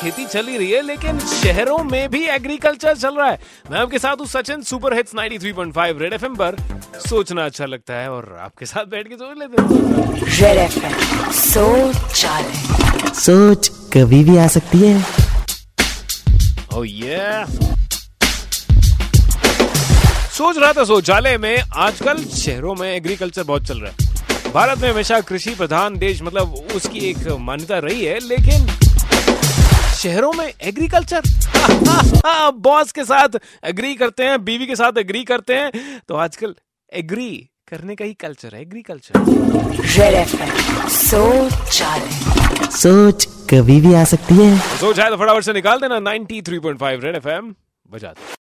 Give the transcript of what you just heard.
खेती चल ही रही है लेकिन शहरों में भी एग्रीकल्चर चल रहा है। मैं आपके साथ हूँ Sachin super hits 93.5 red FM पर। सोचना अच्छा लगता है और आपके साथ बैठ के सोच लेते हैं। रेड एफएम सोच सोच कभी भी आ सकती है। ओह ये सोच रहा था शौचालय में आजकल शहरों में एग्रीकल्चर बहुत चल रहा है। भारत में हमेशा कृषि प्रधान देश मतलब उसकी एक मान्यता रही है लेकिन शहरों में एग्रीकल्चर। बॉस के साथ एग्री करते हैं बीवी के साथ एग्री करते हैं। तो आजकल एग्री करने का ही कल्चर है एग्रीकल्चर रेड सोच सोच कभी भी आ सकती है। सोच है तो फटाफट से निकाल देना 93.5 रेड एफएम बजा